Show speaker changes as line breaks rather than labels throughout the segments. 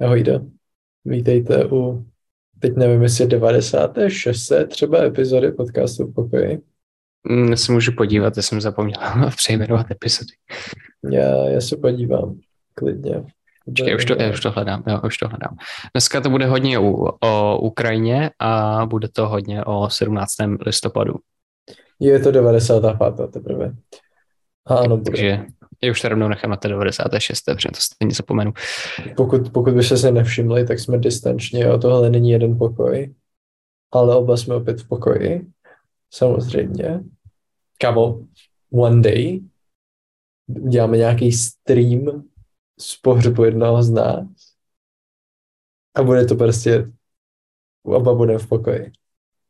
Ahojde. Vítejte u, teď nevím, jestli 96. třeba epizody podcastu v pokoji.
Mm, se můžu podívat, já jsem zapomněl přejmenovat epizody.
Já, já se podívám, klidně.
Počkej, už to, já už to hledám, jo, už to hledám. Dneska to bude hodně o, o Ukrajině a bude to hodně o 17. listopadu.
Je to 95. teprve. Ano, bude.
Takže já už to rovnou nechám na té 96. protože to stejně zapomenu.
Pokud, pokud byste se nevšimli, tak jsme distančně, o tohle není jeden pokoj, ale oba jsme opět v pokoji. Samozřejmě. Kamo, one day uděláme nějaký stream z pohřbu jednoho z nás a bude to prostě oba budeme v pokoji.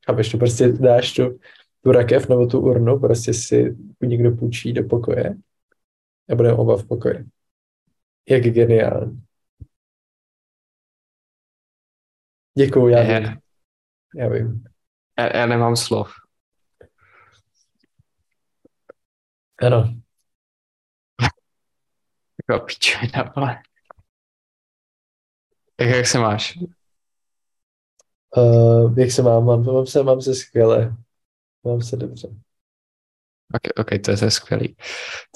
Chápeš to prostě dáš tu, tu rakev nebo tu urnu, prostě si někdo půjčí do pokoje a budeme oba v pokoji. Jak geniální. Děkuju, já vím. Já vím.
Já, já nemám slov.
Ano.
Jako pičovina, ale. Jak, jak se máš?
Uh, jak se mám? Mám, mám, se, mám se skvěle. Mám se dobře.
Ok, okay to, je, to je skvělý.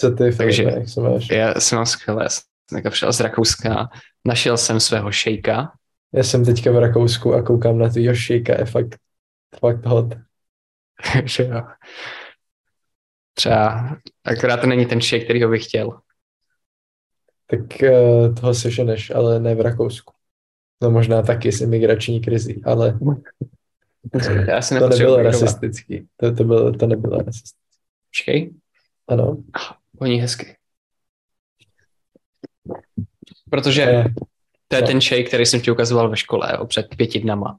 Co ty,
Takže-
Filipe, jak se máš?
Já jsem mám skvělé. Já jsem přišel z Rakouska, našel jsem svého šejka,
Já jsem teďka v Rakousku a koukám na tvýho šejka, je fakt, fakt hot.
že jo. Třeba, akorát to není ten šejk, který ho bych chtěl.
Tak uh, toho seženeš, ale ne v Rakousku. No možná taky s imigrační krizí, ale
Já
to nebylo rasistický. To, to, bylo, to nebylo rasistický.
Počkej,
Ano.
voní hezky. Protože
Eh,
to je
no.
ten šejk, který jsem ti ukazoval ve škole jo, před pěti dnama.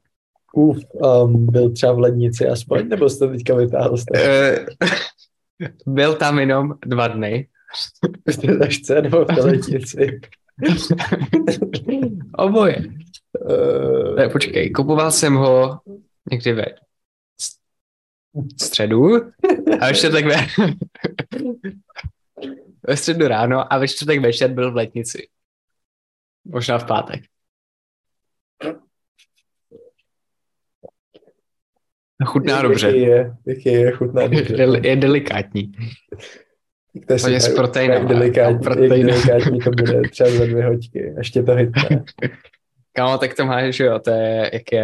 uf, um, byl třeba v lednici aspoň, nebo jsi to teďka vytáhl z?
Eh, Byl tam jenom dva dny.
V té tašce nebo v té lednici?
Oboje.
Uh,
Ne, počkej, kupoval jsem ho někdy ve středu a ve čtvrtek ve... ve středu ráno a ve čtvrtek večer byl v letnici. Možná v pátek. Chutná dobře.
Jaký je, jaký je chutná dobře.
Del- Je delikátní.
Tak to je
s
tak-
proteinem,
Delikátní,
a protein.
delikátní to bude třeba za dvě hoďky, až tě to hitne.
Kámo, tak to máš, že jo, to je, jak je,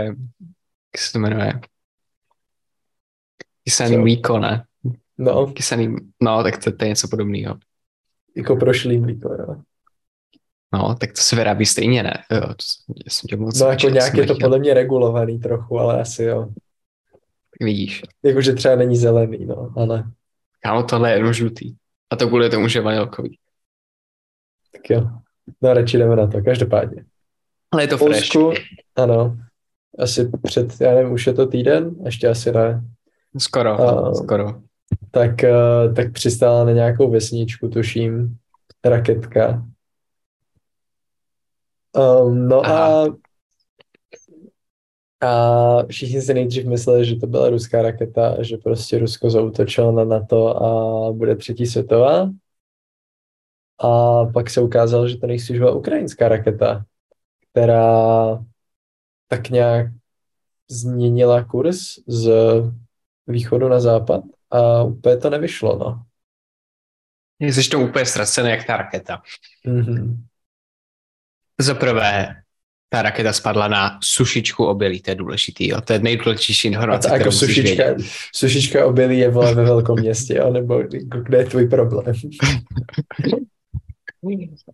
jak se to jmenuje? Kysaný mlíko, ne?
No,
Kysaný, no, tak to, to je něco podobného.
jako prošlý mlíko, jo.
No, tak to se vyrábí stejně, ne? Jo, to, já jsem tě moc
No jako nějak je to podle mě regulovaný trochu, ale asi jo.
Tak vidíš.
Jakože třeba není zelený, no, ale
Kámo, tohle je jenom žlutý. A to kvůli tomu, že je vanilkový.
tak jo. No radši jdeme na to, každopádně.
Ale je to
V
fresh.
Polsku, ano, asi před, já nevím, už je to týden, ještě asi ne,
Skoro,
A-
skoro.
tak, eh, tak přistála na nějakou vesničku, tuším, raketka. Um, no a, a všichni si nejdřív mysleli, že to byla ruská raketa, že prostě Rusko zautočilo na NATO a bude třetí světová. A pak se ukázalo, že to nejspíš byla ukrajinská raketa, která tak nějak změnila kurz z východu na západ a úplně to nevyšlo, no.
Jsi to úplně ztracený jak ta raketa.
Mm-hmm.
Za prvé, ta raketa spadla na sušičku obilí, to je důležitý, jo. to je nejdůležitější
A
informace,
to jako sušička, sušička obilí je vole ve velkom městě, jo? nebo kde je tvůj problém?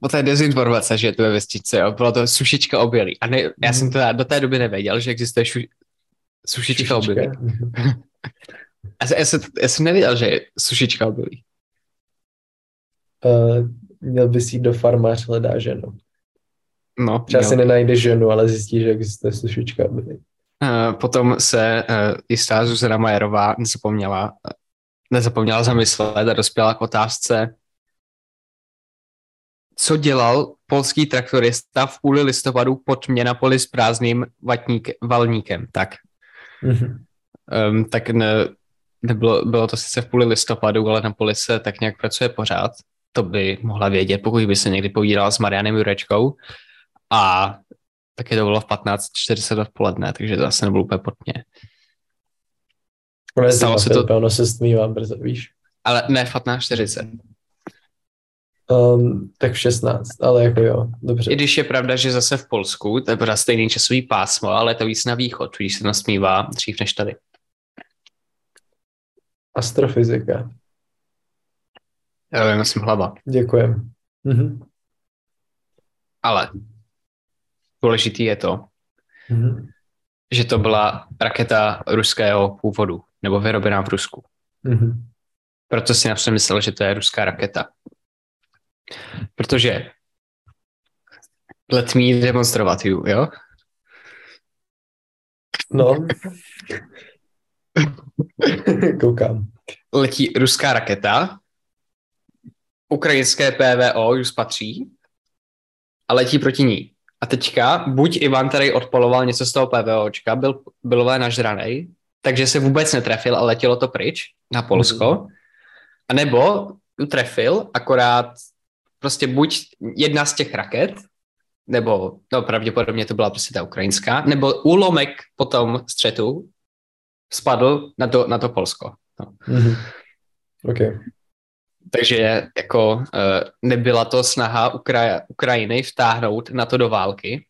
O té dezinformace, že je to ve vestičce, jo. bylo to sušička obilí. A ne, já jsem to do té doby nevěděl, že existuje šu, sušička, obilí. Já, jsem- já, jsem, nevěděl, že je sušička obilí.
Uh, měl bys jít do farmář, hledá ženu.
No,
Třeba si nenajde ženu, ale zjistí, že existuje sušička obilí.
Eh, Potom se uh, jistá Zuzana Majerová nezapomněla, nezapomněla zamyslet a dospěla k otázce, co dělal polský traktorista v půli listopadu pod mě na poli s prázdným vatník, valníkem. Tak,
Mhm.
Um, tak ne, nebylo, bylo to sice v půli listopadu, ale na poli se tak nějak pracuje pořád. To by mohla vědět, pokud by se někdy povídala s Marianem Jurečkou. A taky to bylo v 15.40 odpoledne, takže to asi nebylo úplně potně.
Ono,
Stalo se to-
ono se stmívá brzo, víš.
Ale ne v 15.40.
Um, tak v 16, ale jako jo, dobře.
I když je pravda, že zase v Polsku, to je pořád stejný časový pásmo, ale je to víc na východ, když se nasmívá dřív než tady.
Astrofyzika.
Já vím, jsem hlava.
Děkujem. Mhm.
Ale důležitý je to,
Mhm.
že to byla raketa ruského původu, nebo vyrobená v Rusku.
Mhm.
Proto si například myslel, že to je ruská raketa. Protože let me demonstrovat jo?
No. Koukám.
Letí ruská raketa, ukrajinské PVO už patří a letí proti ní. A teďka buď Ivan tady odpoloval něco z toho PVOčka, byl, byl nažranej, takže se vůbec netrefil a letělo to pryč na Polsko,
Mhm.
a nebo trefil, akorát prostě buď jedna z těch raket, nebo no pravděpodobně to byla prostě ta ukrajinská, nebo úlomek po tom střetu spadl na to, na to Polsko. No.
Mhm. OK.
Takže jako uh, nebyla to snaha Ukra- Ukrajiny vtáhnout na to do války,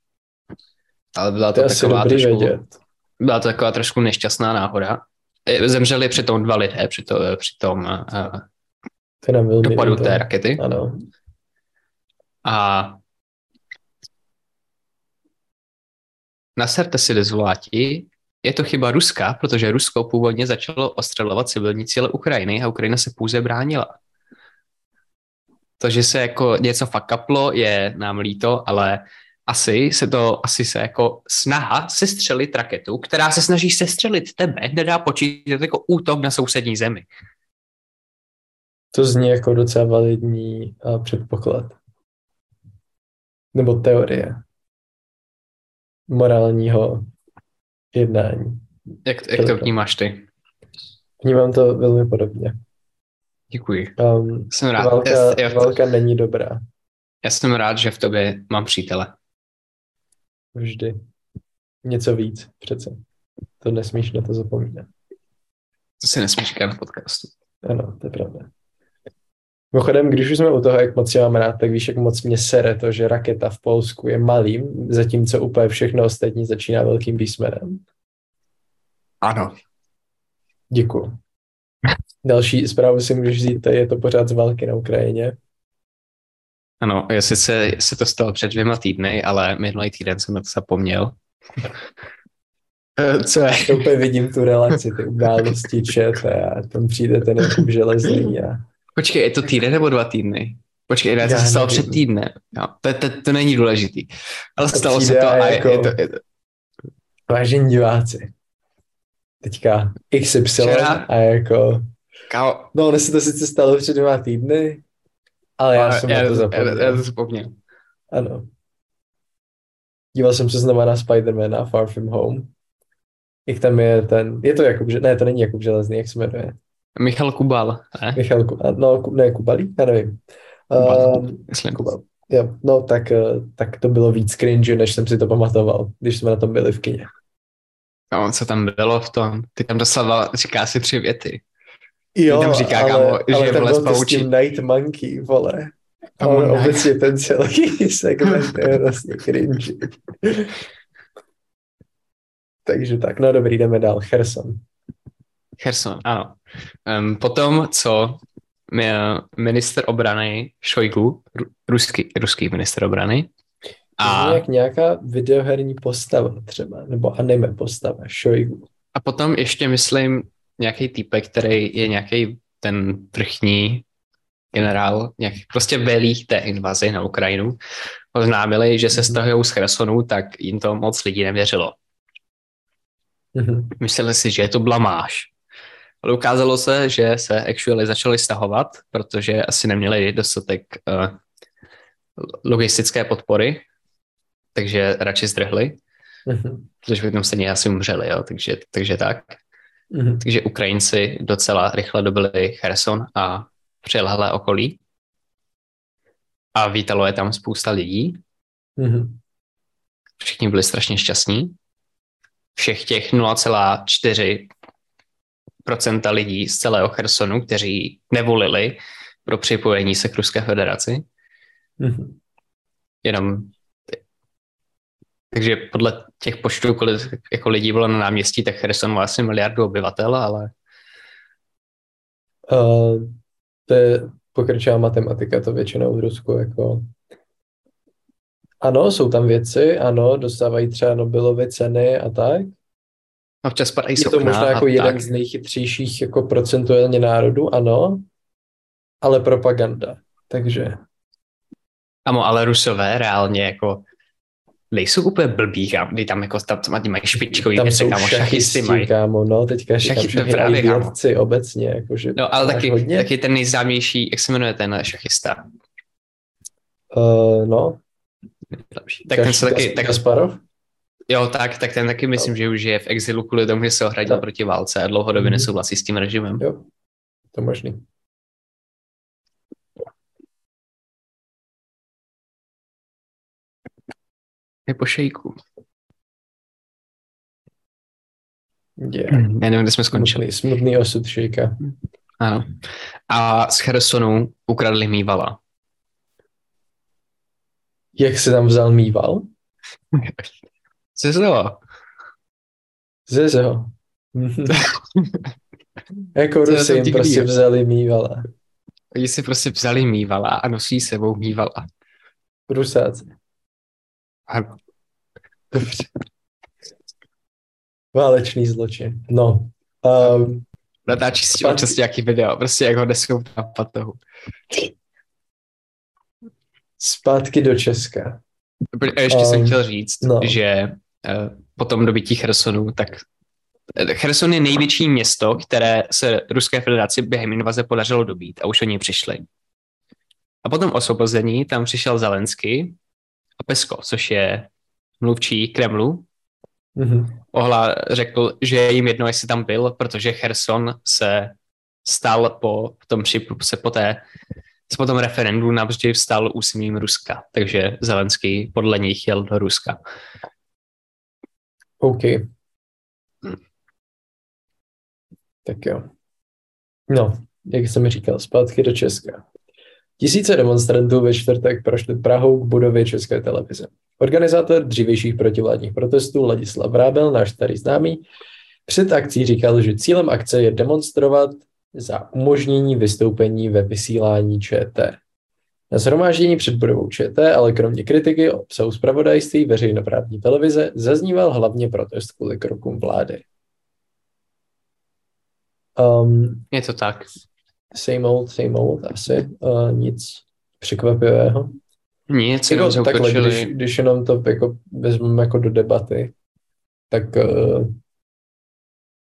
ale byla
To
to, taková trošku,
vědět.
byla to taková trošku nešťastná náhoda. Eh, Zemřeli přitom dva lidé při, to, při tom uh,
To
dopadu
líto.
té rakety.
Ano.
A naserte si do zvoláti, je to chyba Ruska, protože Rusko původně začalo ostřelovat civilní cíle Ukrajiny a Ukrajina se pouze bránila. To, že se jako něco fakaplo, je nám líto, ale asi se to, asi se jako snaha sestřelit raketu, která se snaží sestřelit tebe, nedá počítat jako útok na sousední zemi.
To zní jako docela validní uh, předpoklad. Nebo teorie morálního jednání.
Jak, jak to vnímáš ty?
Vnímám to velmi podobně.
Děkuji.
Um,
Jsem rád.
válka,
Já- já-
válka není dobrá.
Já jsem rád, že v tobě mám přítele.
Vždy. Něco víc přece. To nesmíš na to zapomínat.
To si nesmíš říkat na podcastu.
Ano, to je pravda. Mimochodem, když už jsme u toho, jak moc mám rád, tak víš, jak moc mě sere to, že raketa v Polsku je malým, zatímco úplně všechno ostatní začíná velkým písmenem.
Ano.
Děkuju. Další zprávu si můžeš vzít, je to pořád z války na Ukrajině.
Ano, jestli se, jestli to stalo před dvěma týdny, ale minulý týden jsem na to zapomněl. Eh, Co je?
To úplně vidím tu relaci, ty události čet a tam přijde ten Jakub železný a
Počkej, je to týden nebo dva týdny? Počkej, ne, to
Já
se stalo
nevím.
před týdnem. Jo, to, to, to není důležitý. Ale
To
stalo se to
a
a je,
jako-
je to, je to,
vážení diváci. Teďka XY
Včera-
a jako,
kámo,
no ono se to sice stalo před dvěma týdny, ale já jsem na to
já,
zapomněl.
já to zapomněl.
Ano. Díval jsem se znova na Spidermana Far From Home. Jak tam je ten, je to Jakub, ne, to není Jakub Železný, jak se jmenuje?
Michal Kubal, ne?
Michal, Ku- a, no, ne, Kubalí? Já nevím.
Kubal,
Um,
myslím.
Kubal. Jo, no tak, eh, tak to bylo víc cringe, než jsem si to pamatoval, když jsme na tom byli v kině.
No, co tam bylo v tom? Ty tam doslova říká si tři věty.
Jo,
tam říká,
ale,
kámo,
ale
že
tam byl to s tím Night Monkey, vole. A on
ne.
obecně ten celý segment je vlastně cringe. Takže tak, no dobrý, jdeme dál. Cherson.
Cherson, ano. Um, potom, co mi- minister obrany Šojgu, ru- ruský, ruský minister obrany,
A...
a,
Jak nějaká videoherní postava třeba, nebo anime postava, Shoigu.
a potom ještě myslím nějaký týpek, který je nějaký ten vrchní generál, nějaký, prostě velí té invazi na Ukrajinu, oznámili, že se
Mhm.
stahují z Chersonu, tak jim to moc lidí nevěřilo.
Mhm.
Mysleli si, že je to blamáž. Ale ukázalo se, že se actually začali stahovat, protože asi neměli dostatek uh, logistické podpory, takže radši zdrhli,
Mhm.
protože by tam stejně asi umřeli, jo? Takže, takže tak.
Mhm.
Takže Ukrajinci docela rychle dobili Cherson a přilehlé okolí a vítalo je tam spousta lidí,
Mhm.
všichni byli strašně šťastní. Všech těch 0,4% lidí z celého Chersonu, kteří nevolili pro připojení se k Ruské federaci.
Mhm.
Jenom takže podle těch počtů, kolik jako lidí bylo na náměstí, tak Cherson má asi miliardu obyvatel, ale
Uh, to je pokračová matematika, to většinou v Rusku jako ano, jsou tam věci, ano, dostávají třeba Nobelovy ceny a tak.
Občas padají
Je to možná jako jeden z nejchytřejších jako procentuálně národů, ano, ale propaganda. Takže
Amo, ale Rusové reálně jako nejsou úplně blbí, kámo, kdy tam jako tam, tam mají špičkový
tam
věci,
jsou
kámo, šachisty
šachisti,
mají.
kámo, no, teďka
Šachy-
šachy
právě, kámo.
vědci obecně, jakože
No, ale taky,
hodně.
taky ten nejznámější, jak se jmenuje ten šachista?
Uh, no.
Tak ten se taky, tak,
Kasparov?
Jo, tak, tak ten taky myslím, že už je v exilu kvůli tomu, že se ohradil
No.
proti válce a dlouhodobě
Mhm.
nesouhlasí s tím režimem.
Jo, to možný.
Je po šejku.
Yeah.
Já nevím, kde jsme skončili.
Smutný, smutný osud šejka.
Ano. A z Chersonu ukradli mývala.
Jak se tam vzal mýval?
Co se to?
Ze zeho. jako Rusy jim prostě vzali mývala.
Oni si prostě vzali mývala a nosí sebou mývala.
Rusáci.
A
Dobře. Válečný zločin. No. Um,
natáčí s tím
Zpátky-
občas nějaký video, prostě jak ho nesou na patohu.
zpátky do Česka.
A ještě jsem
Um,
chtěl říct,
no.
že po tom dobytí Chersonu, tak eh, Cherson je největší město, které se Ruské federaci během invaze podařilo dobít a už oni přišli. A potom osvobození tam přišel Zelensky a Pesko, což je mluvčí Kremlu,
Mhm.
ohla řekl, že je jim jedno, jestli tam byl, protože Cherson se stal po tom se po té se po tom referendu navždy vstal územím Ruska, takže Zelenský podle nich jel do Ruska.
OK. Tak jo. No, jak jsem říkal, zpátky do Česka. Tisíce demonstrantů ve čtvrtek prošli Prahou k budově České televize. Organizátor dřívějších protivládních protestů Ladislav Vrábel, náš starý známý, před akcí říkal, že cílem akce je demonstrovat za umožnění vystoupení ve vysílání ČT. Na shromáždění před budovou ČT, ale kromě kritiky o obsahu zpravodajství veřejnoprávní televize, zazníval hlavně protest kvůli krokům vlády. Um,
Je to tak.
same old, same old, asi uh, nic překvapivého.
Nic,
Jako,
jenom
takhle, když, když jenom to jako vezmeme jako do debaty, tak uh,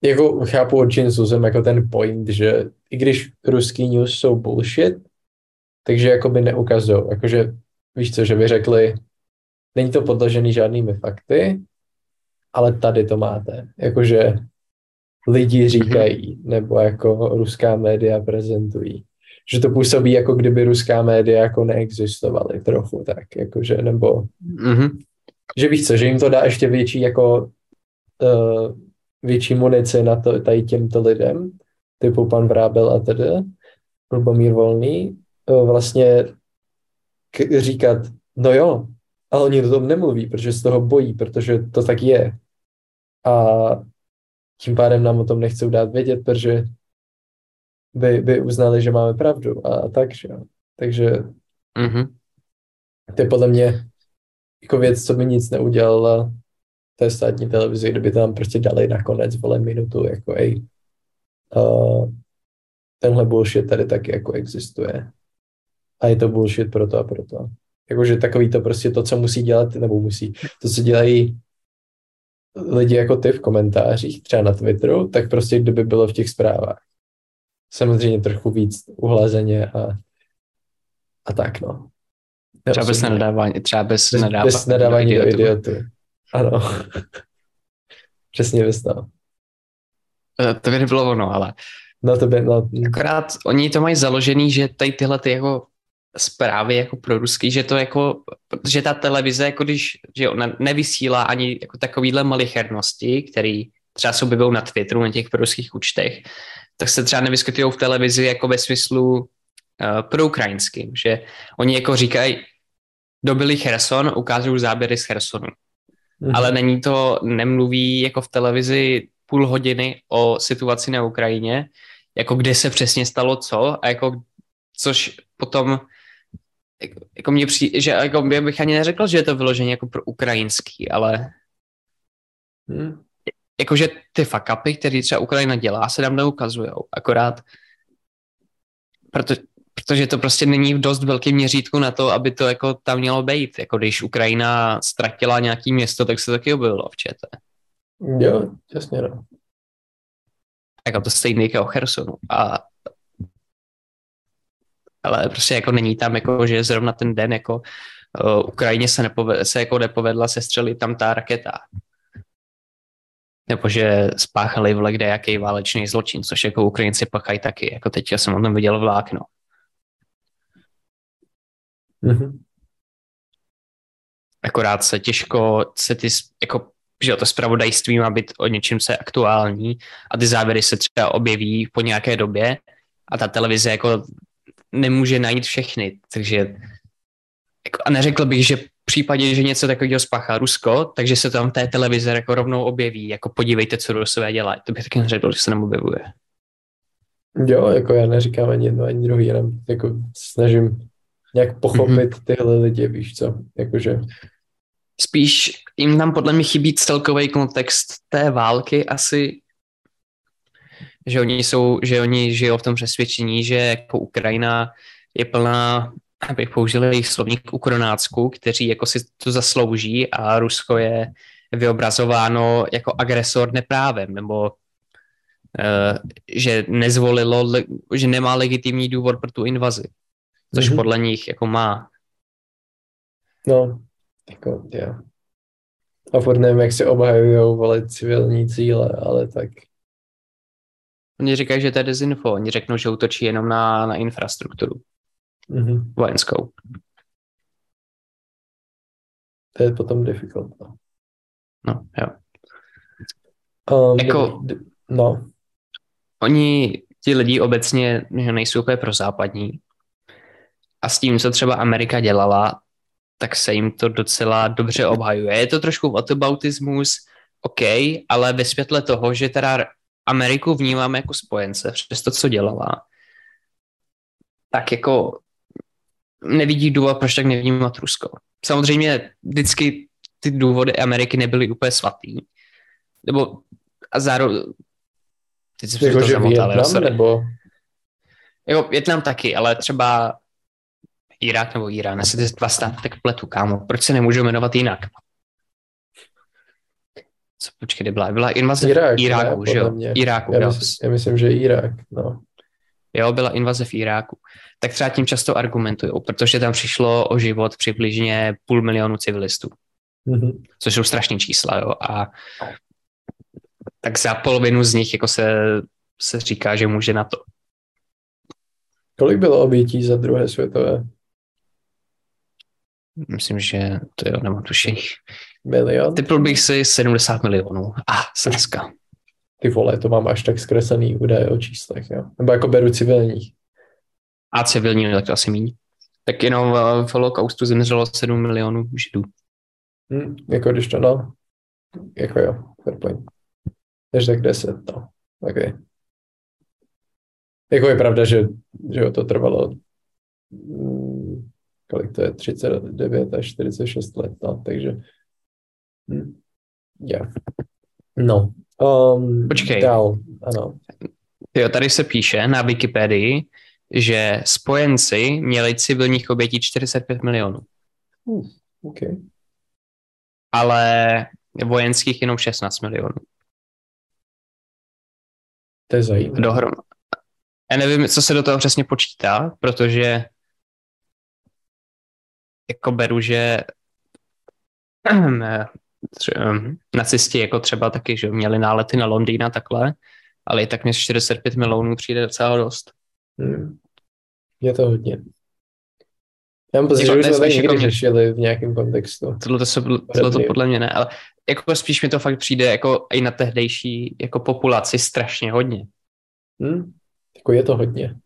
jako chápu od čím Suzem jako ten point, že i když ruský news jsou bullshit, takže jakoby neukazují, jakože víš co, že by řekli, není to podložený žádnými fakty, ale tady to máte, jakože lidi říkají, nebo jako ruská média prezentují. Že to působí, jako kdyby ruská média jako neexistovaly trochu tak, jakože, nebo
Mhm.
že víš co, že jim to dá ještě větší jako uh, větší munici na to, tady těmto lidem, typu pan Vrábel a tedy, Lubomír Volný, vlastně k- říkat, no jo, ale oni o tom nemluví, protože se toho bojí, protože to tak je. A tím pádem nám o tom nechcou dát vědět, protože by, by uznali, že máme pravdu a, tak, že jo. Takže
Mhm.
to je podle mě jako věc, co by nic neudělala té státní televizi, kdyby tam prostě dali nakonec, vole, minutu, jako ej, uh, tenhle bullshit tady taky jako existuje. A je to bullshit proto a proto. Jakože takový to prostě to, co musí dělat, nebo musí, to, co dělají lidi jako ty v komentářích, třeba na Twitteru, tak prostě kdyby bylo v těch zprávách. Samozřejmě trochu víc uhlazeně a, a tak, no.
Třeba bez nadávání, třeba bez,
Bez,
nadávání,
bez nadávání do idiotu. Ano. Přesně bys to.
Eh, To by nebylo ono, ale
No to by, no,
akorát oni to mají založený, že tady tyhle ty jako zprávy jako pro ruský, že to jako, že ta televize, jako když, že ona nevysílá ani jako takovýhle malichernosti, který třeba se objevují na Twitteru, na těch ruských účtech, tak se třeba nevyskytují v televizi jako ve smyslu uh, pro ukrajinským, že oni jako říkají, dobili Cherson, ukážou záběry z Chersonu. Mm-hmm. Ale není to, nemluví jako v televizi půl hodiny o situaci na Ukrajině, jako kde se přesně stalo co a jako což potom jako, jako mě přijde, že jako bych ani neřekl, že je to vyloženě jako pro ukrajinský, ale hmm. jakože ty fakapy, které třeba Ukrajina dělá, se tam neukazují. Akorát proto, protože to prostě není v dost velkém měřítku na to, aby to jako tam mělo být. Jako když Ukrajina ztratila nějaký město, tak se taky objevilo v ČT.
Jo, jasně no.
Jako to stejný jako Chersonu. A ale prostě jako není tam, jako, že zrovna ten den jako uh, Ukrajině se, nepoved, se jako nepovedla sestřelit tam ta raketa. Nebo že spáchali v kde jaký válečný zločin, což jako Ukrajinci pachají taky. Jako teď jsem o tom viděl vlákno. Mm-hmm. Akorát se těžko se ty, jako, že to spravodajství má být o něčem, je aktuální a ty závěry se třeba objeví po nějaké době a ta televize jako nemůže najít všechny, takže jako, a neřekl bych, že v případě, že něco takového spáchá Rusko, takže se tam té televize jako rovnou objeví, jako podívejte, co Rusové dělají. To bych taky neřekl, že se nám objevuje.
Jo, jako já neříkám ani jedno, ani druhý, jenom jako snažím nějak pochopit mm-hmm. tyhle lidi, víš co, jakože.
Spíš jim tam podle mě chybí celkový kontext té války asi že oni jsou, že oni žijou v tom přesvědčení, že jako Ukrajina je plná, abych použil jejich slovník ukronácku, kteří jako si to zaslouží a Rusko je vyobrazováno jako agresor neprávem, nebo uh, že nezvolilo, že nemá legitimní důvod pro tu invazi, což mm-hmm. podle nich jako má.
No, jako, jo. A furt nevím, jak se obhajují volit civilní cíle, ale tak
Oni říkají, že to je dezinfo. Oni řeknou, že útočí jenom na, na infrastrukturu mm-hmm. vojenskou.
To je potom difficult. No,
no jo.
Um, jako, no.
Oni, ti lidi obecně nejsou úplně pro západní. A s tím, co třeba Amerika dělala, tak se jim to docela dobře obhajuje. Je to trošku whataboutismus, OK, ale ve světle toho, že teda Ameriku vnímáme jako spojence přes to, co dělala, tak jako nevidí důvod, proč tak nevnímat Rusko. Samozřejmě vždycky ty důvody Ameriky nebyly úplně svatý. Nebo a zároveň...
Teď jsem jako, to že Vietnam, nebo...
Jo, Větnam taky, ale třeba Irák nebo Irán, asi ty dva státy tak pletu, kámo. Proč se nemůžu jmenovat jinak? Co, počkej, byla? Byla invaze Irák, Iráku, ne, že jo? Mě. Iráku,
já, myslím, já myslím, že Irák, no.
Jo, byla invaze v Iráku. Tak třeba tím často argumentují, protože tam přišlo o život přibližně půl milionu civilistů. Mm-hmm. Což jsou strašné čísla, jo. A tak za polovinu z nich jako se, se říká, že může na to.
Kolik bylo obětí za druhé světové?
Myslím, že to jo, nemám tušení.
Milion?
Typl bych si 70 milionů. A, ah, Srska.
Ty vole, to mám až tak zkreslený údaje o číslech, jo. Nebo jako beru civilních.
A civilní, tak to asi míň. Tak jenom v holokaustu zemřelo 7 milionů židů.
Hmm, jako když to, no. Jako jo, fair point. Takže tak 10, no. OK. Jako je pravda, že, že to trvalo hmm, kolik to je, 39 až 46 let, no, takže hm, yeah. No. Um,
Počkej.
Dál, ano.
Jo, tady se píše na Wikipedii, že spojenci měli civilních obětí 45 milionů.
Uh, okay.
Ale vojenských jenom 16 milionů.
To je zajímavé.
Dohrom. Já nevím, co se do toho přesně počítá, protože jako beru, že nacisti jako třeba taky, že měli nálety na Londýn a takhle, ale i tak mě 45 milionů přijde docela dost.
Hmm. Je to hodně. Já mám pocit,
Jako
že už jsme to někdy
jako-
řešili v nějakém kontextu.
Tohle to, se, tohle to podle mě ne, ale jako spíš mi to fakt přijde jako i na tehdejší jako populaci strašně hodně.
Hm? Jako je to hodně.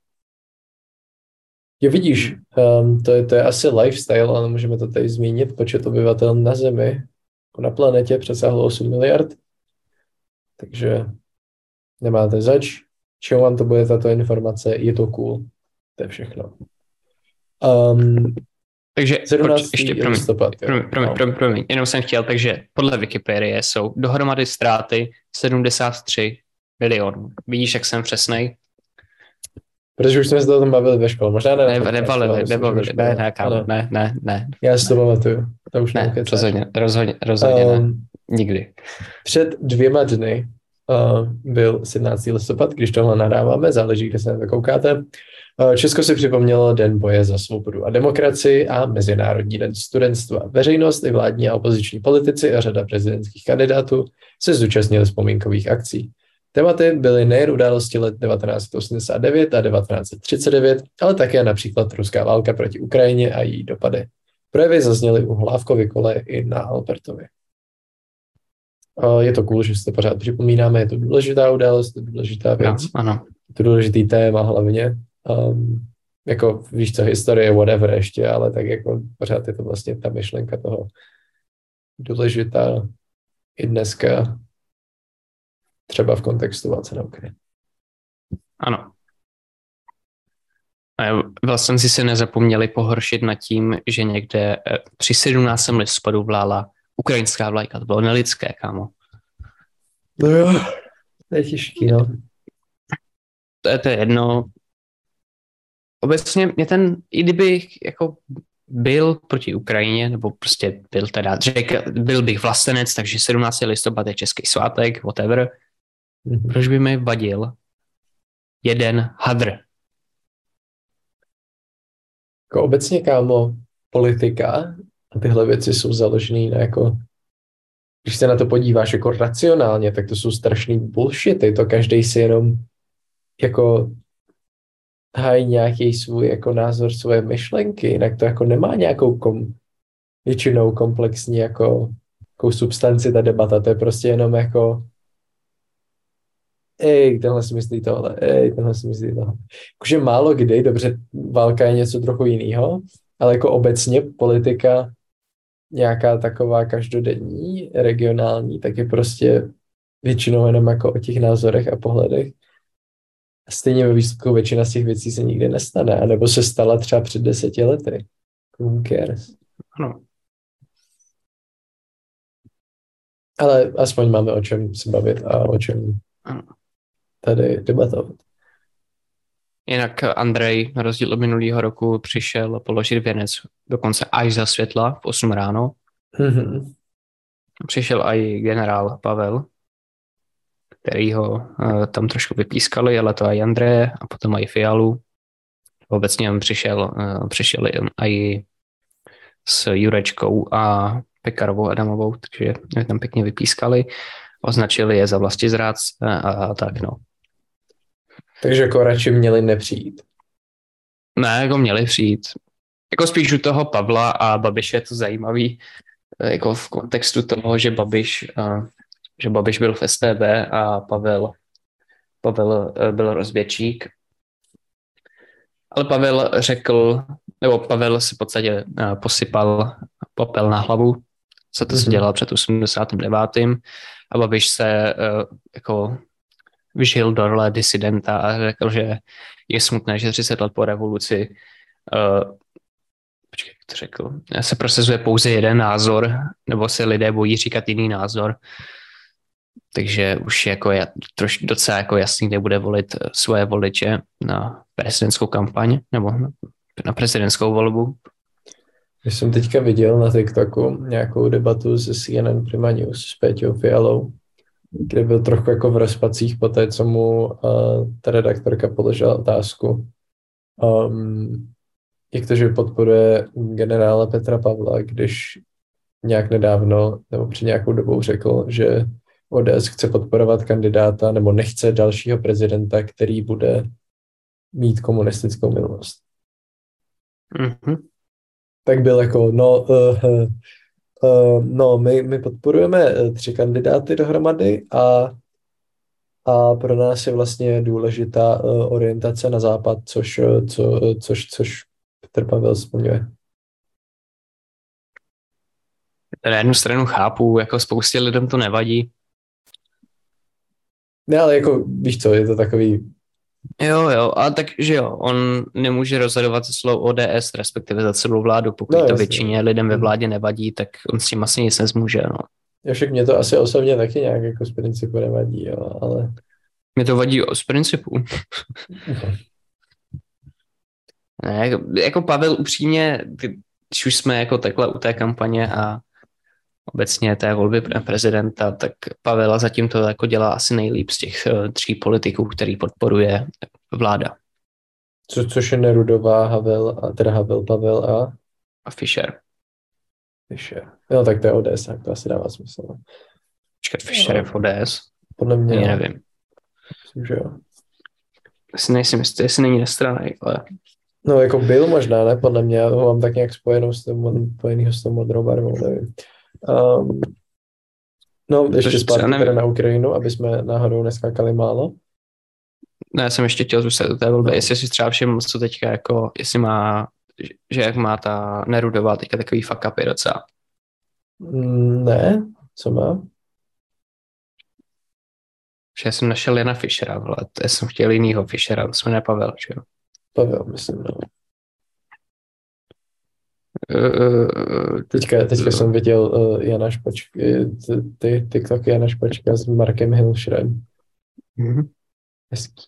Jo, vidíš, um, to, je, to je asi lifestyle, ale můžeme to tady zmínit. Počet obyvatel na Zemi, na planetě, přesáhlo 8 miliard. Takže nemáte zač. Čemu vám to bude tato informace? Je to cool. To je všechno. Um,
Takže
17.
Poč, ještě, promiň,
listopad. jo.
promiň, promiň,
No.
promiň, promiň, jenom jsem chtěl, takže podle Wikipedie jsou dohromady ztráty 73 milionů. Vidíš, jak jsem přesnej?
Protože už jsme se o tom bavili ve škole. Možná ne.
Ne, nebavili, nebavili,
ve
ne, ne, kámo,
Ano.
ne, ne, ne,
Já si to pamatuju. To už
ne, rozhodně, rozhodně, rozhodně ne,
Um,
nikdy.
Před dvěma dny uh, byl 17. listopad, když tohle nadáváme, záleží, kde se na to koukáte. Uh, Česko si připomnělo Den boje za svobodu a demokracii a Mezinárodní den studentstva. Veřejnost i vládní a opoziční politici a řada prezidentských kandidátů se zúčastnili vzpomínkových akcí. Tématy byly nejen události let 1989 a 1939, ale také například ruská válka proti Ukrajině a její dopady. Projevy zazněly u Hlávkovy kole i na Albertovi. Je to cool, že si to pořád připomínáme, je to důležitá událost, je to důležitá
No,
věc,
ano,
je to důležitý téma hlavně. Um, jako víš co, historie, whatever ještě, ale tak jako pořád je to vlastně ta myšlenka toho důležitá i dneska třeba v kontextu válce na Ukrajině.
ano. A Vlastně si se nezapomněli pohoršit nad tím, že někde eh, při 17. listopadu vlála ukrajinská vlajka. To bylo nelidské, kámo.
No jo, to je těžký, no.
to je, to je jedno. Obecně mě ten, i kdybych jako byl proti Ukrajině, nebo prostě byl teda, řek, byl bych vlastenec, takže 17. listopad je český svátek, whatever,
Mhm.
proč by mi vadil jeden hadr?
Jako obecně, kámo, politika a tyhle věci jsou založené na jako, když se na to podíváš jako racionálně, tak to jsou strašný bullshity, to každý si jenom jako hájí nějaký svůj jako názor, svoje myšlenky, jinak to jako nemá nějakou kom, většinou komplexní jako, jako substanci ta debata, to je prostě jenom jako ej, tenhle si myslí tohle, ej, tenhle si myslí tohle. Jakože málo kdy, dobře, válka je něco trochu jiného, ale jako obecně politika nějaká taková každodenní, regionální, tak je prostě většinou jenom jako o těch názorech a pohledech. A stejně ve výsledku většina z těch věcí se nikdy nestane, nebo se stala třeba před deseti lety. Who cares?
Ano.
Ale aspoň máme o čem se bavit a o čem
Ano.
Tady debatovat.
Jinak Andrej, na rozdíl od minulého roku, přišel položit věnec dokonce až za světla v 8 ráno.
Mhm.
Přišel i generál Pavel, který ho uh, tam trošku vypískali, ale to i Andreje a potom i Fialu. Obecně on přišel, uh, přišel i s Jurečkou a Pekarovou Adamovou, takže tam pěkně vypískali, označili je za vlasti zrádce a, a tak no.
Takže jako radši měli nepřijít.
Ne, jako měli přijít. Jako spíš u toho Pavla a Babiše je to zajímavý, eh, jako v kontextu toho, že Babiš, eh, že Babiš byl v STB a Pavel, Pavel eh, byl rozvědčík. Ale Pavel řekl, nebo Pavel si v podstatě eh, posypal popel na hlavu, co to se
Mhm.
dělal před 89. A Babiš se eh, jako vyžil do role disidenta a řekl, že je smutné, že 30 let po revoluci uh, počkej, jak to řekl, se prosazuje pouze jeden názor, nebo se lidé bojí říkat jiný názor. Takže už je jako troš, docela jako jasný, kde bude volit eh, svoje voliče na prezidentskou kampaň nebo na, na prezidentskou volbu.
Když jsem teďka viděl na TikToku nějakou debatu se CNN Prima News s Péťou Fialou, kde byl trochu jako v rozpacích po té, co mu uh, ta redaktorka položila otázku. Um, jak to, že podporuje generála Petra Pavla, když nějak nedávno nebo před nějakou dobou řekl, že ODS chce podporovat kandidáta nebo nechce dalšího prezidenta, který bude mít komunistickou minulost.
Mm-hmm.
Tak byl jako, no, uh, uh, no my, my podporujeme tři kandidáty dohromady a a pro nás je vlastně důležitá uh, orientace na západ, což, co, což, což Petr Pavel splňuje.
Na jednu stranu chápu, jako spoustě lidem to nevadí.
Ne, ale jako, víš co, je to takový...
Jo, jo, a takže jo, on nemůže rozhodovat se slovou ODS, respektive za celou vládu, pokud no, to jasně. většině lidem ve hmm. vládě nevadí, tak on s tím asi nic nezmůže, no.
Jo, však mě to asi osobně taky nějak jako z principu nevadí, jo, ale...
Mě to vadí z principu. ne, jako, jako Pavel upřímně, když už jsme jako takhle u té kampaně a obecně té volby prezidenta, tak Pavela zatím to jako dělá asi nejlíp z těch uh, tří politiků, který podporuje vláda.
Co, což je Nerudová, Havel, a teda Havel, Pavel a?
A Fischer.
Fischer. No tak to je ODS, tak to asi dává smysl. No.
Počkat, Fischer no. je v ODS?
Podle mě.
Já nevím.
Myslím, že jo.
Asi nejsem jistý, jestli není nestranej, ale...
No jako byl možná, ne? Podle mě, já ho mám tak nějak spojenou s tím, spojenýho s tou modrou barvou, nevím. Um, no, ještě zpátky teda na Ukrajinu, aby jsme náhodou neskákali málo.
Ne, já jsem ještě chtěl zůstat do té volby, no. jestli si třeba všem, co teďka jako, jestli má, že jak má ta Nerudová teďka takový fuck upy docela.
Mm, ne, co má?
Že já jsem našel Jana Fischera, ale já jsem chtěl jinýho Fischera, to jsme Pavel, že jo?
Pavel, myslím, no. Uh, teďka, teďka jsem viděl uh, Jana Špačka, ty TikTok Jana Špačka s Markem Hilšrem.
Mm-hmm. Hezký.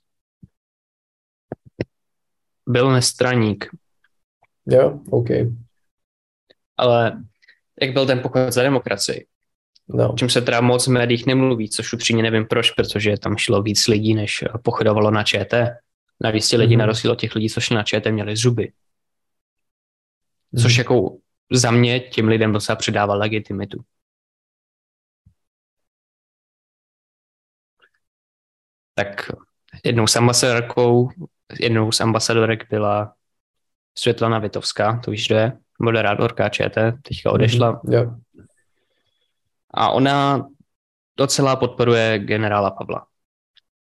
Byl nestraník.
Jo, OK.
Ale jak byl ten pochod za demokracii? No. Čím se teda moc v médiích nemluví, což upřímně nevím proč, protože tam šlo víc lidí, než pochodovalo na ČT. Navíc ti lidi mm-hmm. na rozdíl od těch lidí, co šli na ČT, měli zuby. Což jako za mě těm lidem docela přidává legitimitu. Tak jednou s ambasadorkou, jednou z ambasadorek byla Světlana Vitovská, to víš, kdo je, moderátorka ČT, teďka odešla.
Mm-hmm. Yeah.
A ona docela podporuje generála Pavla.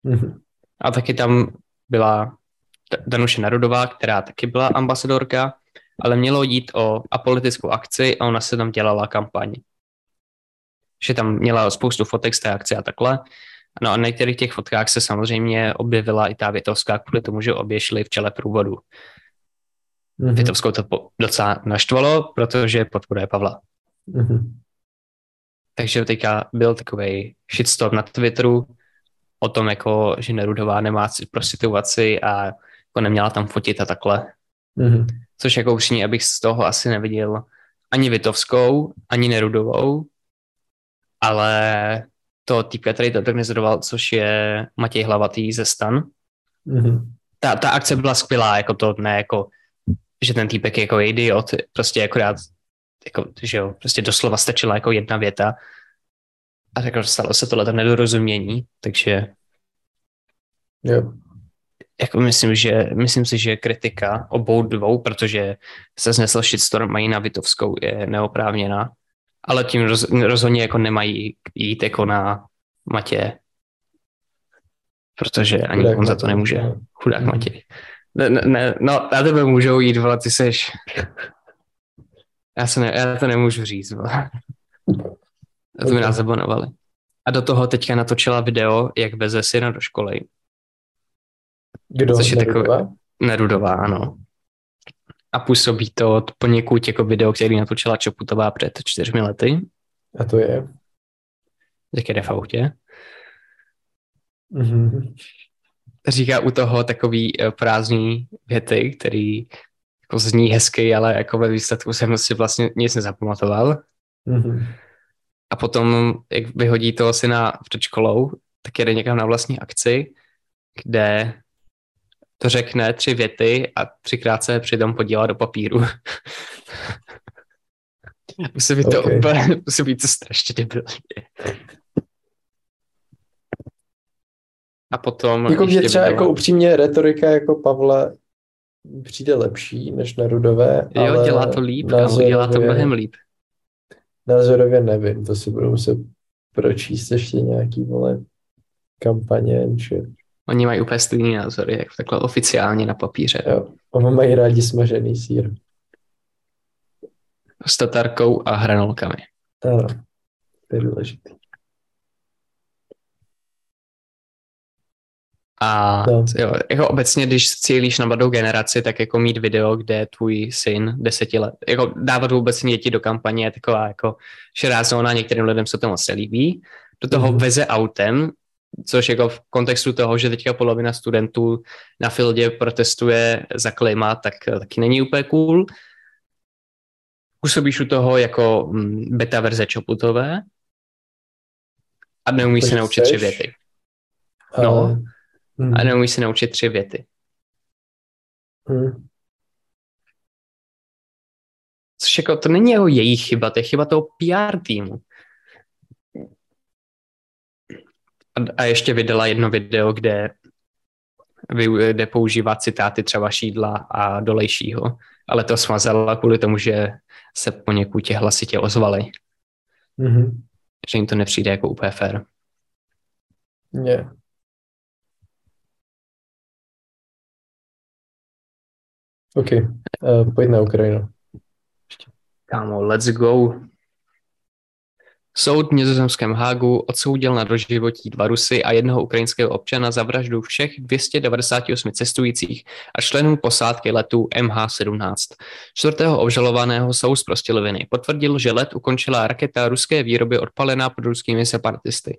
Mm-hmm. A taky tam byla Danuše Narudová, která taky byla ambasadorka, ale mělo jít o apolitickou akci a ona se tam dělala kampaň. Že tam měla spoustu fotek z té akce a takhle. No a na některých těch fotkách se samozřejmě objevila i ta Větovská, kvůli tomu, že obě šly v čele průvodu. Mm-hmm. Větovskou to docela naštvalo, protože podporuje Pavla. Mm-hmm. Takže teďka byl takový shitstorm na Twitteru o tom, jako, že Nerudová nemá prostituaci a jako neměla tam fotit a takhle. Mm-hmm. Což jako upřímně, abych z toho asi neviděl ani Vitovskou, ani Nerudovou, ale to týpka, který to organizoval, což je Matěj Hlavatý ze Stan. Mm-hmm. Ta, ta akce byla skvělá, jako to ne jako, že ten týpek je jako idiot, prostě akorát jako, že jo, prostě doslova stačila jako jedna věta a řekl, že stalo se tohle nedorozumění, takže
jo.
Jako myslím, že, myslím si, že kritika obou dvou, protože se znesl shitstorm mají na Vitovskou je neoprávněná, ale tím roz, rozhodně jako nemají jít jako na Matě, protože ani Chudák on za to nemůže. Chudák mm. Matěj. Ne, ne, no, na tebe můžou jít, vole, ty seš já, se ne, já to nemůžu říct. Bo. To by nás zabonovali. A do toho teďka natočila video, jak veze syna do školy.
Kdo? Což je Nerudová?
Takový, Nerudová, ano. A působí to poněkud jako video, který natočila Čoputová před čtyřmi lety.
A to je?
Jak jede v autě.
Mm-hmm.
Říká u toho takový eh, prázdný věty, který jako zní hezky, ale jako ve výsledku jsem si vlastně nic nezapamatoval. Mm-hmm. A potom, jak vyhodí toho syna před školou, tak jede někam na vlastní akci, kde to řekne tři věty a třikrát se přitom podílá do papíru. musí být okay. to úplně, musí být to strašně debilní. A potom...
Jako mě třeba jako upřímně retorika jako Pavla přijde lepší než Nerudové,
Jo,
ale
dělá to líp, kámo, dělá to
názorově-
mnohem líp.
Názorově nevím, to si budu muset pročíst ještě nějaký, vole, kampaně shit.
Oni mají úplně stejný názory, jak takhle oficiálně na papíře.
Jo. Oni mají rádi smažený sír.
S tatarkou a hranolkami.
Ano, to je důležitý.
A
No.
jo, jako obecně, když cílíš na mladou generaci, tak jako mít video, kde tvůj syn deseti let, jako dávat vůbec děti do kampaně je taková jako širá zóna, některým lidem se to moc nelíbí. Do toho
Mhm.
veze autem, což jako v kontextu toho, že teďka polovina studentů na fieldě protestuje za klima, tak eh, taky není úplně cool. Působíš u toho jako mm, beta verze čoputové a neumíš se
Takže
naučit tři věty. No.
hm,
A neumíš se naučit tři věty.
hm,
Což jako to není jeho jejich chyba, to je chyba toho PR týmu. A, a ještě vydala jedno video, kde, kde používá citáty třeba Šídla a Dolejšího, ale to smazala kvůli tomu, že se poněkud tě hlasitě ozvali,
mhm,
že jim to nepřijde jako úplně fair.
je. OK, uh, pojď na Ukrajinu.
Kámo, let's go. Soud v nizozemském Hágu odsoudil na doživotí dva Rusy a jednoho ukrajinského občana za vraždu všech 298 cestujících a členů posádky letu MH17. Čtvrtého obžalovaného soud zprostil viny. Potvrdil, že let ukončila raketa ruské výroby odpalená pod ruskými separatisty.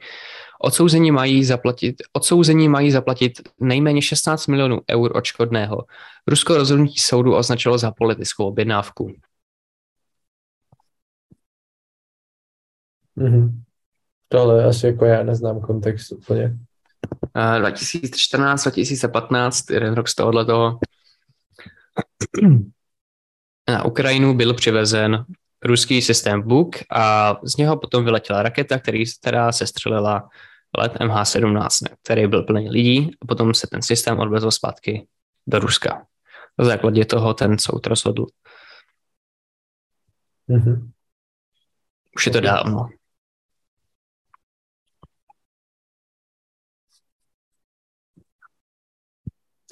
Odsouzení mají zaplatit, odsouzení mají zaplatit nejméně 16 milionů eur odškodného. Rusko rozhodnutí soudu označilo za politickou objednávku.
Mhm. To ale asi jako já neznám kontext úplně.
Eh, 2014, 2015, jeden rok z tohohle toho. Na Ukrajinu byl přivezen ruský systém Buk a z něho potom vyletěla raketa, který, která se střelila let MH17, který byl plný lidí a potom se ten systém odvezl zpátky do Ruska. Na základě toho ten soud rozhodl.
Mhm.
Už je to dávno.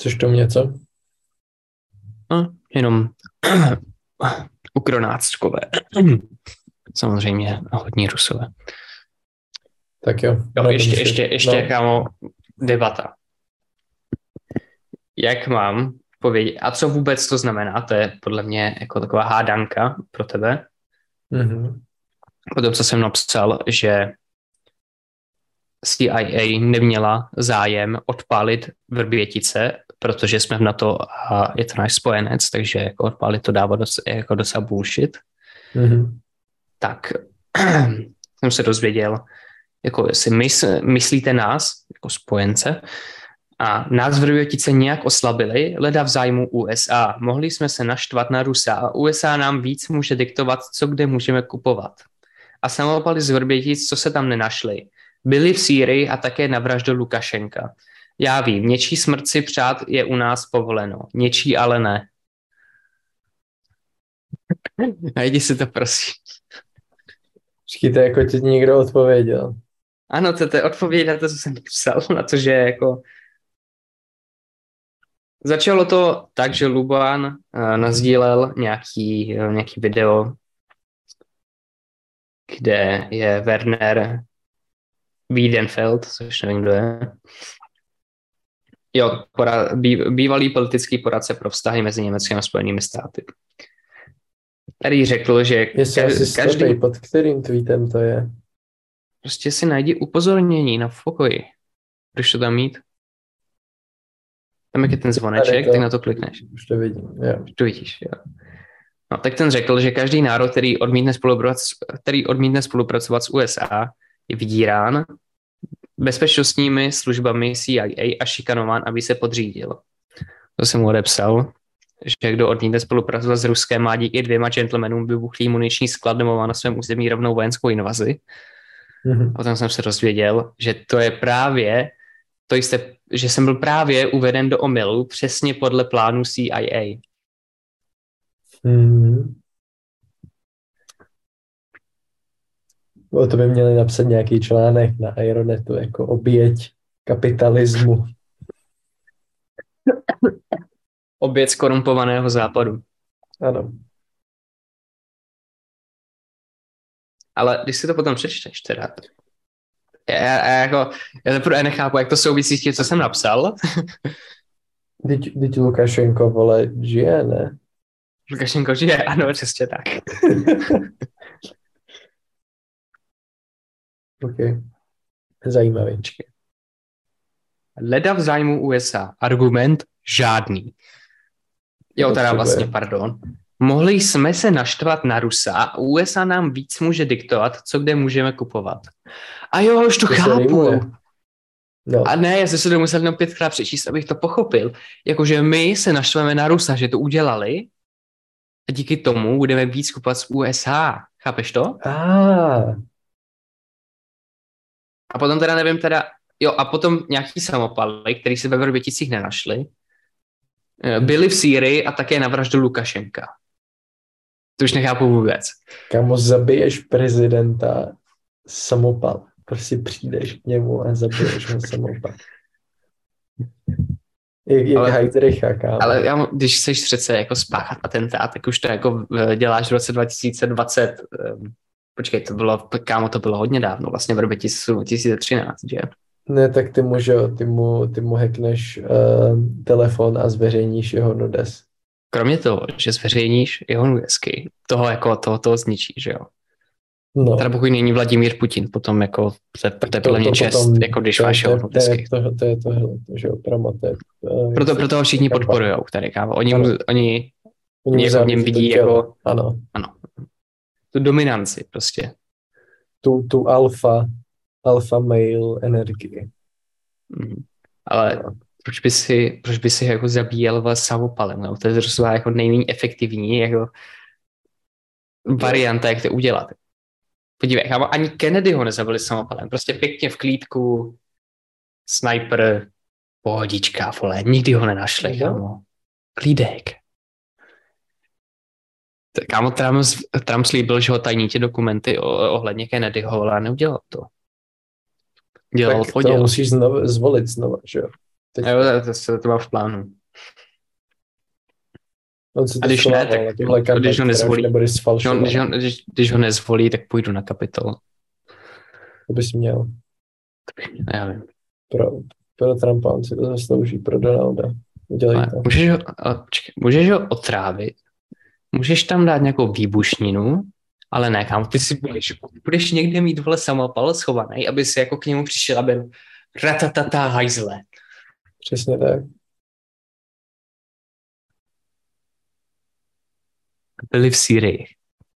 Což to něco?
No, jenom ukronáckové. Samozřejmě a hodní rusové.
Tak jo.
Jo,
No,
ještě, ještě, ještě,
No.
kámo, debata. Jak mám povědět, a co vůbec to znamená, to je podle mě jako taková hádanka pro tebe.
Mhm.
Potom, co jsem napsal, že CIA neměla zájem odpálit Vrbětice, protože jsme v NATO a je to náš spojenec, takže jako odpálit to dává dost, jako docela bullshit.
Mhm.
tak jsem se dozvěděl, jako jestli mys, myslíte nás, jako spojence, a nás Vrbětice nějak oslabili, leda v zájmu USA. Mohli jsme se naštvat na Rusa a USA nám víc může diktovat, co kde můžeme kupovat. A samopaly z Vrbětic, co se tam nenašli. Byli v Sýrii a také na vraždu Lukašenka. Já vím, něčí smrt si přát je u nás povoleno, něčí ale ne. Najdi si to, prosím.
Počkejte, jako ti někdo odpověděl.
Ano, to, to je odpověď na to, co jsem psal, na to, že jako Začalo to tak, že Luban uh, nazdílel nějaký, uh, nějaký video, kde je Werner Wiedenfeld, což nevím, kdo je. Jo, pora, bý, bývalý politický poradce pro vztahy mezi Německem a Spojenými státy. Tady řekl, že
asi
ka- každý,
slepej, pod kterým tweetem to je.
prostě si najdi upozornění na pokoji. Budeš to tam mít? Tam jak je ten zvoneček,
to.
tak na to klikneš.
Už to vidím, jo.
To vidíš, jo. No, tak ten řekl, že každý národ, který odmítne spolupracovat, který odmítne spolupracovat s USA, je vydírán bezpečnostními službami CIA a šikanován, aby se podřídil. To jsem mu odepsal, že kdo odmítne spolupracovat s Ruskem, má díky dvěma gentlemanům vybuchlý muniční sklad má na svém území rovnou vojenskou invazi.
Mhm.
Potom jsem se dozvěděl, že to je právě to jste, že jsem byl právě uveden do omylu přesně podle plánu CIA.
Hmm. O to by měli napsat nějaký článek na Aeronetu jako oběť kapitalismu.
Oběť skorumpovaného západu.
Ano.
Ale když si to potom přečteš teda, já, já, jako, já teprve nechápu, jak to souvisí s tím, co jsem napsal.
Teď, teď Lukašenko, vole, žije, ne?
Lukašenko žije, ano, přesně tak.
OK. Zajímavý.
Leda v zájmu USA. Argument žádný. Jo, teda vlastně, pardon. Mohli jsme se naštvat na Rusa a USA nám víc může diktovat, co kde můžeme kupovat. A jo, už to, to chápu. No. A ne, já jsem se to musel jenom pětkrát přečíst, abych to pochopil. Jakože my se naštveme na Rusa, že to udělali a díky tomu budeme víc kupovat z USA. Chápeš to?
Ah.
A potom teda nevím teda, jo, a potom nějaký samopaly, který se ve Vrběticích nenašli, eh, byli v Sýrii a také na vraždu Lukašenka. To už nechápu vůbec.
Kamo, zabiješ prezidenta samopal. Prostě přijdeš k němu a zabiješ ho samopal. Jak, jak ale, Heidricha, kámo.
Ale já, když chceš přece jako spáchat atentát, tak už to jako eh, děláš v roce 2020. Počkej, to bylo, kámo, to bylo hodně dávno, vlastně v roce 2013, že?
Ne, tak ty mu, že, ty mu, ty mu hackneš uh, telefon a zveřejníš jeho nudes.
Kromě toho, že zveřejníš jeho nudesky, toho jako toho, toho zničí, že jo? No. Teda pokud není Vladimír Putin, potom jako to, to je podle mě čest, potom, jako když to, máš jeho nudesky.
To, to, to je tohle, to, že jo, promo, to je,
uh, proto, proto ho všichni podporují, tady kámo. Oni, oni, oni, oni jako v něm vidí jako,
ano.
ano, tu dominanci prostě.
Tu, tu alfa, alfa male energii.
Mm. Ale no. proč by si, proč by si jako zabíjel samopalem? No? To je zrovna jako nejméně efektivní jako varianta, jak to udělat. Podívej, kámo, ani Kennedy ho nezabili samopalem. Prostě pěkně v klídku, sniper, pohodička, vole, nikdy ho nenašli, kámo. Klídek. Kámo, Trump, Trump slíbil, že ho tajní ty dokumenty ohledně Kennedyho, ale neudělal to.
Dělal tak to musíš znovu, zvolit znovu, že jo?
Teď... Jo, to, to, to má v plánu.
a když ne, tak kampaň, když ho nezvolí, když
ho, když, ho, když, když ho nezvolí, tak půjdu na kapitol.
To bys měl.
To bych měl, já vím.
Pro, pro Trumpa on si to zaslouží, pro Donalda. Udělej to.
Můžeš ho, počkej, můžeš ho otrávit, můžeš tam dát nějakou výbušninu, ale ne, kámo, ty si budeš, budeš někde mít vole samopal schovaný, aby si jako k němu přišel a byl ratatata hajzle.
Přesně tak.
Byli v Sýrii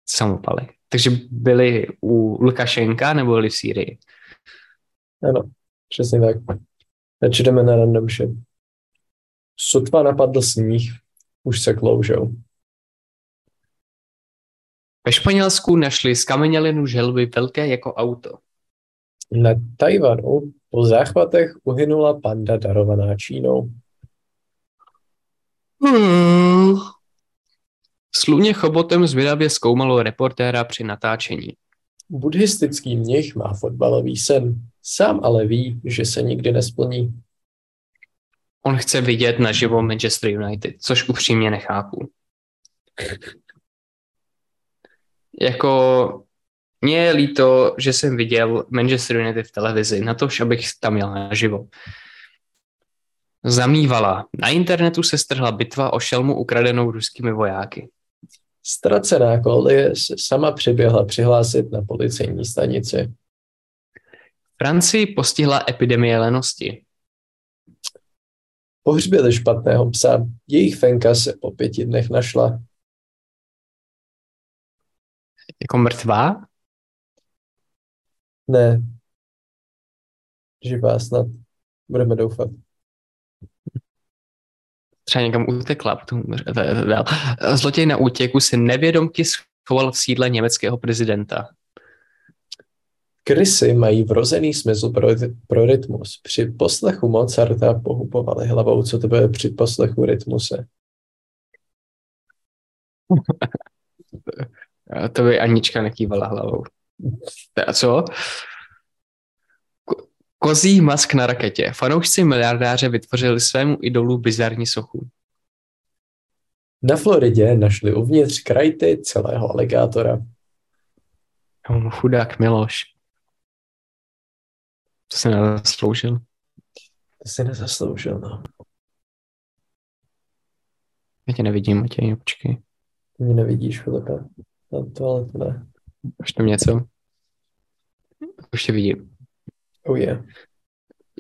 samopaly. Takže byli u Lukašenka nebo byli v Sýrii?
Ano, přesně tak. Teď jdeme na random shit. Sotva napadl sníh, už se kloužou.
Ve Španělsku našli z kamenělinu želvy velké jako auto.
Na Tajvanu po záchvatech uhynula panda darovaná Čínou.
Hmm. Sluně chobotem zvědavě zkoumalo reportéra při natáčení.
Buddhistický mnich má fotbalový sen. Sám ale ví, že se nikdy nesplní.
On chce vidět naživo Manchester United, což upřímně nechápu jako mně je líto, že jsem viděl Manchester United v televizi, na to, abych tam měl naživo. Zamývala. Na internetu se strhla bitva o šelmu ukradenou ruskými vojáky.
Ztracená kolie se sama přiběhla přihlásit na policejní stanici.
Francii postihla epidemie lenosti.
Pohřbili špatného psa. Jejich fenka se po pěti dnech našla.
Jako mrtvá?
Ne. Živá snad. Budeme doufat.
Třeba někam utekla. Potom dál. Zloděj na útěku si nevědomky schoval v sídle německého prezidenta.
Krysy mají vrozený smysl pro, pro rytmus. Při poslechu Mozarta pohupovali hlavou, co to bude při poslechu rytmuse.
to by Anička nekývala hlavou. A co? Kozí mask na raketě. Fanoušci miliardáře vytvořili svému idolu bizarní sochu.
Na Floridě našli uvnitř krajty celého aligátora.
Chudák Miloš. To se nezasloužil.
To se nezasloužil, no.
Já tě nevidím, Matěj, počkej.
Ty mě nevidíš, Filipe. Na to ale to ne.
Už tam něco? Už tě vidím.
Oh yeah.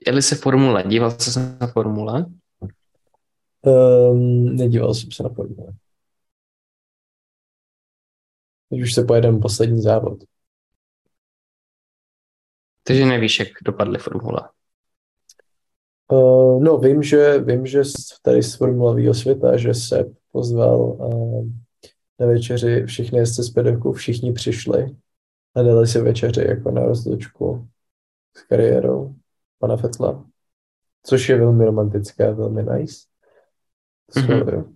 Jeli se formule, díval jsi se na formule?
Um, nedíval jsem se na formule. Teď už se pojedeme poslední závod.
Takže nevíš, jak dopadly formule.
Uh, no, vím, že, vím, že tady z formulového světa, že se pozval uh, na večeři všechny jezdce z pedoku, všichni přišli a dali si večeři jako na rozlučku s kariérou pana Fetla, což je velmi romantické a velmi nice. Mm-hmm.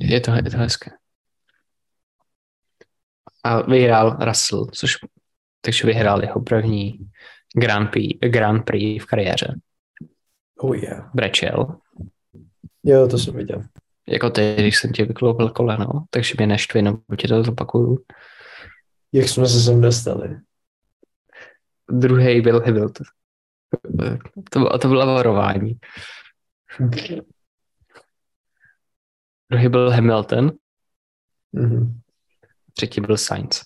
Je to, je to hezké. A vyhrál Russell, což takže vyhrál jeho první Grand Prix, Grand Prix v kariéře.
Oh yeah.
Brečel.
Jo, to jsem viděl.
Jako ty, když jsem ti vykloupil koleno, takže mě neštvi, jenom ti to zopakuju.
Jak jsme se sem dostali?
Druhý byl Hamilton. To, to bylo varování. Druhý byl Hamilton.
Mm-hmm.
Třetí byl Sainz.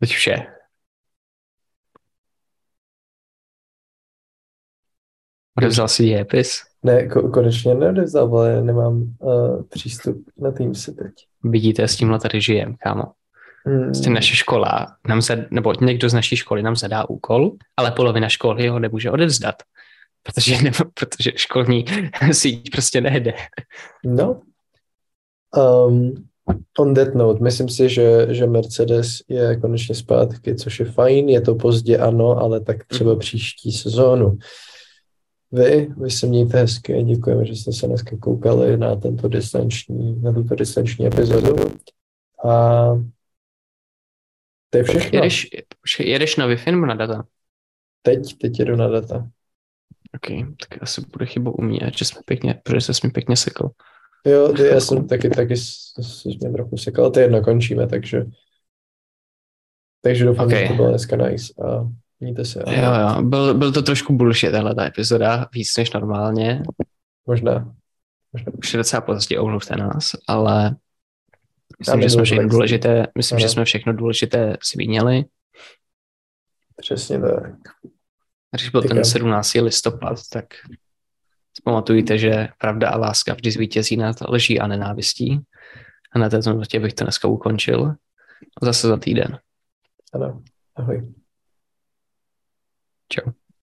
Teď vše. Odevzal si dějepis?
Ne, ko- konečně neodevzal, ale nemám uh, přístup na Teamsy teď.
Vidíte, s tímhle tady žijem, kámo. Hmm. Prostě naše škola, nám zad, nebo někdo z naší školy nám zadá úkol, ale polovina školy ho nemůže odevzdat, protože, ne, protože školní síť prostě nejde.
No. Um, on that note, myslím si, že, že Mercedes je konečně zpátky, což je fajn, je to pozdě, ano, ale tak třeba mhm. příští sezónu. Vy, vy se mějte hezky, děkujeme, že jste se dneska koukali na tento distanční, na tuto distanční epizodu. A to je všechno.
Jedeš, jedeš na Wi-Fi nebo na data?
Teď, teď jedu na data.
OK, tak asi bude chyba u mě, že jsme pěkně, protože jsi mi pěkně sekl.
Jo, ty, já jsem taky, taky jsi mě trochu sekal, ty jedno končíme, takže takže doufám, okay. že to bylo dneska nice a mějte se.
Jo, jo, byl, byl to trošku bullshit tahle ta epizoda, víc než normálně.
Možná. Možná.
Už je docela pozdě, omluvte nás, ale myslím, že jsme všechno důležité, myslím, že jsme všechno důležité si vyněli.
Přesně tak.
Když byl ten 17. listopad, tak Pamatujte, že pravda a láska vždy zvítězí nad lží a nenávistí. A na této notě bych to dneska ukončil. Zase za týden.
Ano, ahoj.
Ciao.